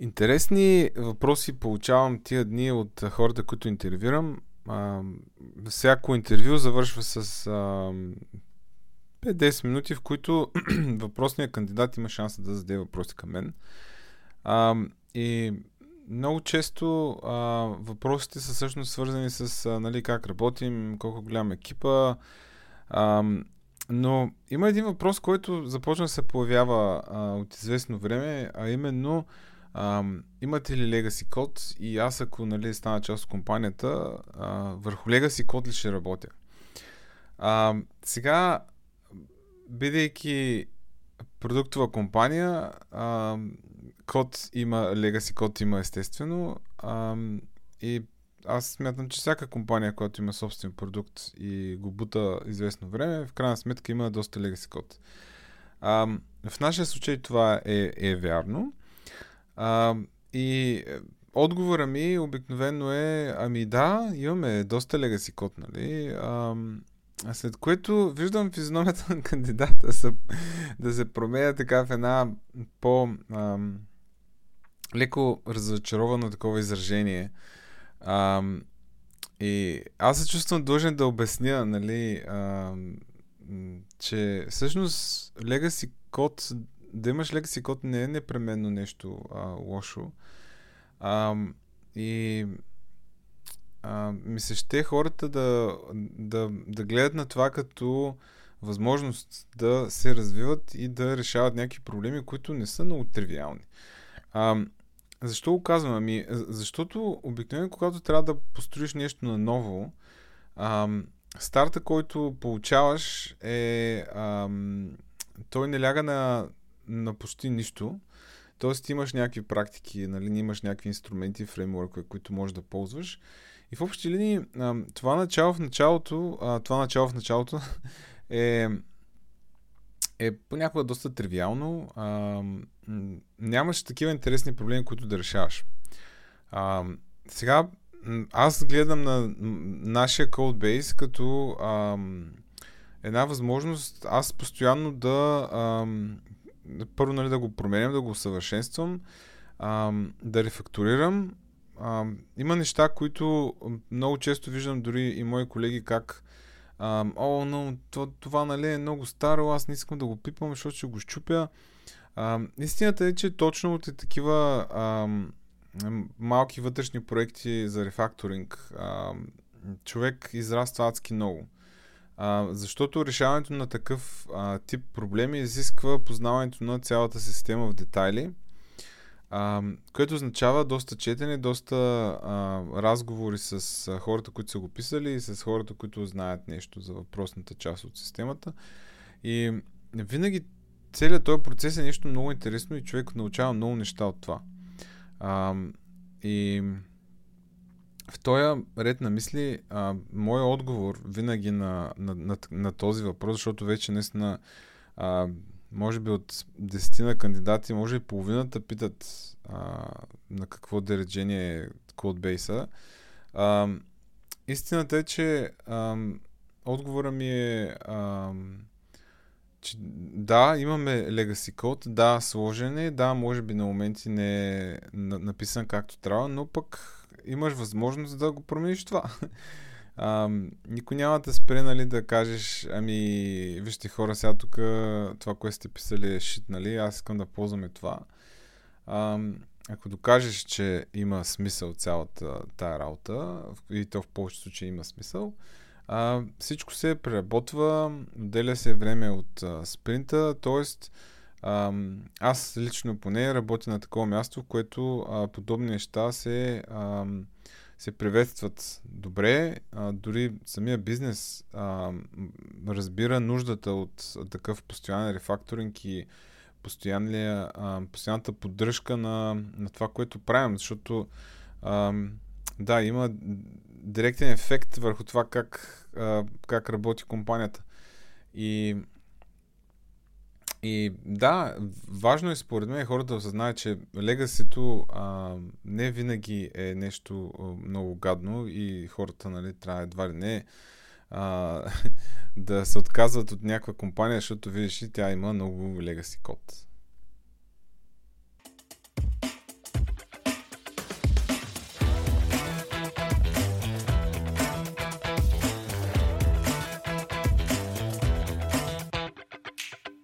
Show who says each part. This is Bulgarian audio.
Speaker 1: Интересни въпроси получавам тия дни от хората, които интервюрам. А, всяко интервю завършва с а, 5-10 минути, в които въпросният кандидат има шанса да зададе въпроси към мен. А, и много често а, въпросите са всъщност свързани с а, нали, как работим, колко голям екипа. А, но има един въпрос, който започна да се появява а, от известно време, а именно а, имате ли Legacy код и аз ако нали, стана част от компанията, а, върху Legacy код ли ще работя? А, сега, бидейки продуктова компания, а, код има, Legacy код има естествено а, и аз смятам, че всяка компания, която има собствен продукт и го бута известно време, в крайна сметка има доста legacy код. А, в нашия случай това е, е вярно. А, и е, отговора ми обикновено е, ами да, имаме доста legacy код, нали? А, след което виждам физиономията на кандидата да се, да се променя така в една по а, леко разочаровано такова изражение. А, и аз се чувствам длъжен да обясня, нали, а, че всъщност Legacy код, да имаш Legacy код не е непременно нещо а, лошо. А, и а, ми се ще хората да, да, да гледат на това като възможност да се развиват и да решават някакви проблеми, които не са много тривиални. А, защо го казвам? Ами, защото обикновено, когато трябва да построиш нещо на ново, ам, старта, който получаваш е... Ам, той не ляга на, на почти нищо. Тоест имаш някакви практики, нали, имаш някакви инструменти, фреймворкове, които можеш да ползваш. И в общи линии, това начало в началото, това начало в началото е е понякога доста тривиално. А, нямаш такива интересни проблеми, които да решаваш. Сега, аз гледам на нашия codebase като а, една възможност аз постоянно да а, първо нали, да го променям, да го усъвършенствам, а, да рефактурирам. А, има неща, които много често виждам дори и мои колеги как а, о, но това, това нали е много старо, аз не искам да го пипам, защото ще го щупя. А, истината е, че точно от такива а, малки вътрешни проекти за рефакторинг а, човек израства адски много. А, защото решаването на такъв а, тип проблеми изисква познаването на цялата система в детайли – а, което означава доста четене, доста а, разговори с хората, които са го писали и с хората, които знаят нещо за въпросната част от системата. И винаги целият този процес е нещо много интересно и човек научава много неща от това. А, и в този ред на мисли, а, моят отговор винаги на, на, на, на този въпрос, защото вече наистина а, може би от десетина кандидати, може и половината питат а, на какво дереджение е кодбейса. А, истината е, че а, отговора ми е а, че да, имаме legacy код, да, сложен е, да, може би на моменти не е написан както трябва, но пък имаш възможност да го промениш това. А, никой няма да спре, нали, да кажеш, ами, вижте хора, сега тук това, което сте писали е шит, нали, аз искам да ползваме това. А, ако докажеш, че има смисъл цялата тая работа, и то в повечето случаи има смисъл, а, всичко се преработва, отделя се време от а, спринта, т.е. аз лично поне работя на такова място, в което а, подобни неща се а, се приветстват добре. А, дори самия бизнес а, разбира нуждата от такъв постоянен рефакторинг и а, постоянната поддръжка на, на това, което правим, защото а, да, има директен ефект върху това как, а, как работи компанията. И и да, важно е според мен хората да осъзнаят, че легасито а, не винаги е нещо а, много гадно и хората нали, трябва едва ли не а, да се отказват от някаква компания, защото видиш ли, тя има много легаси код.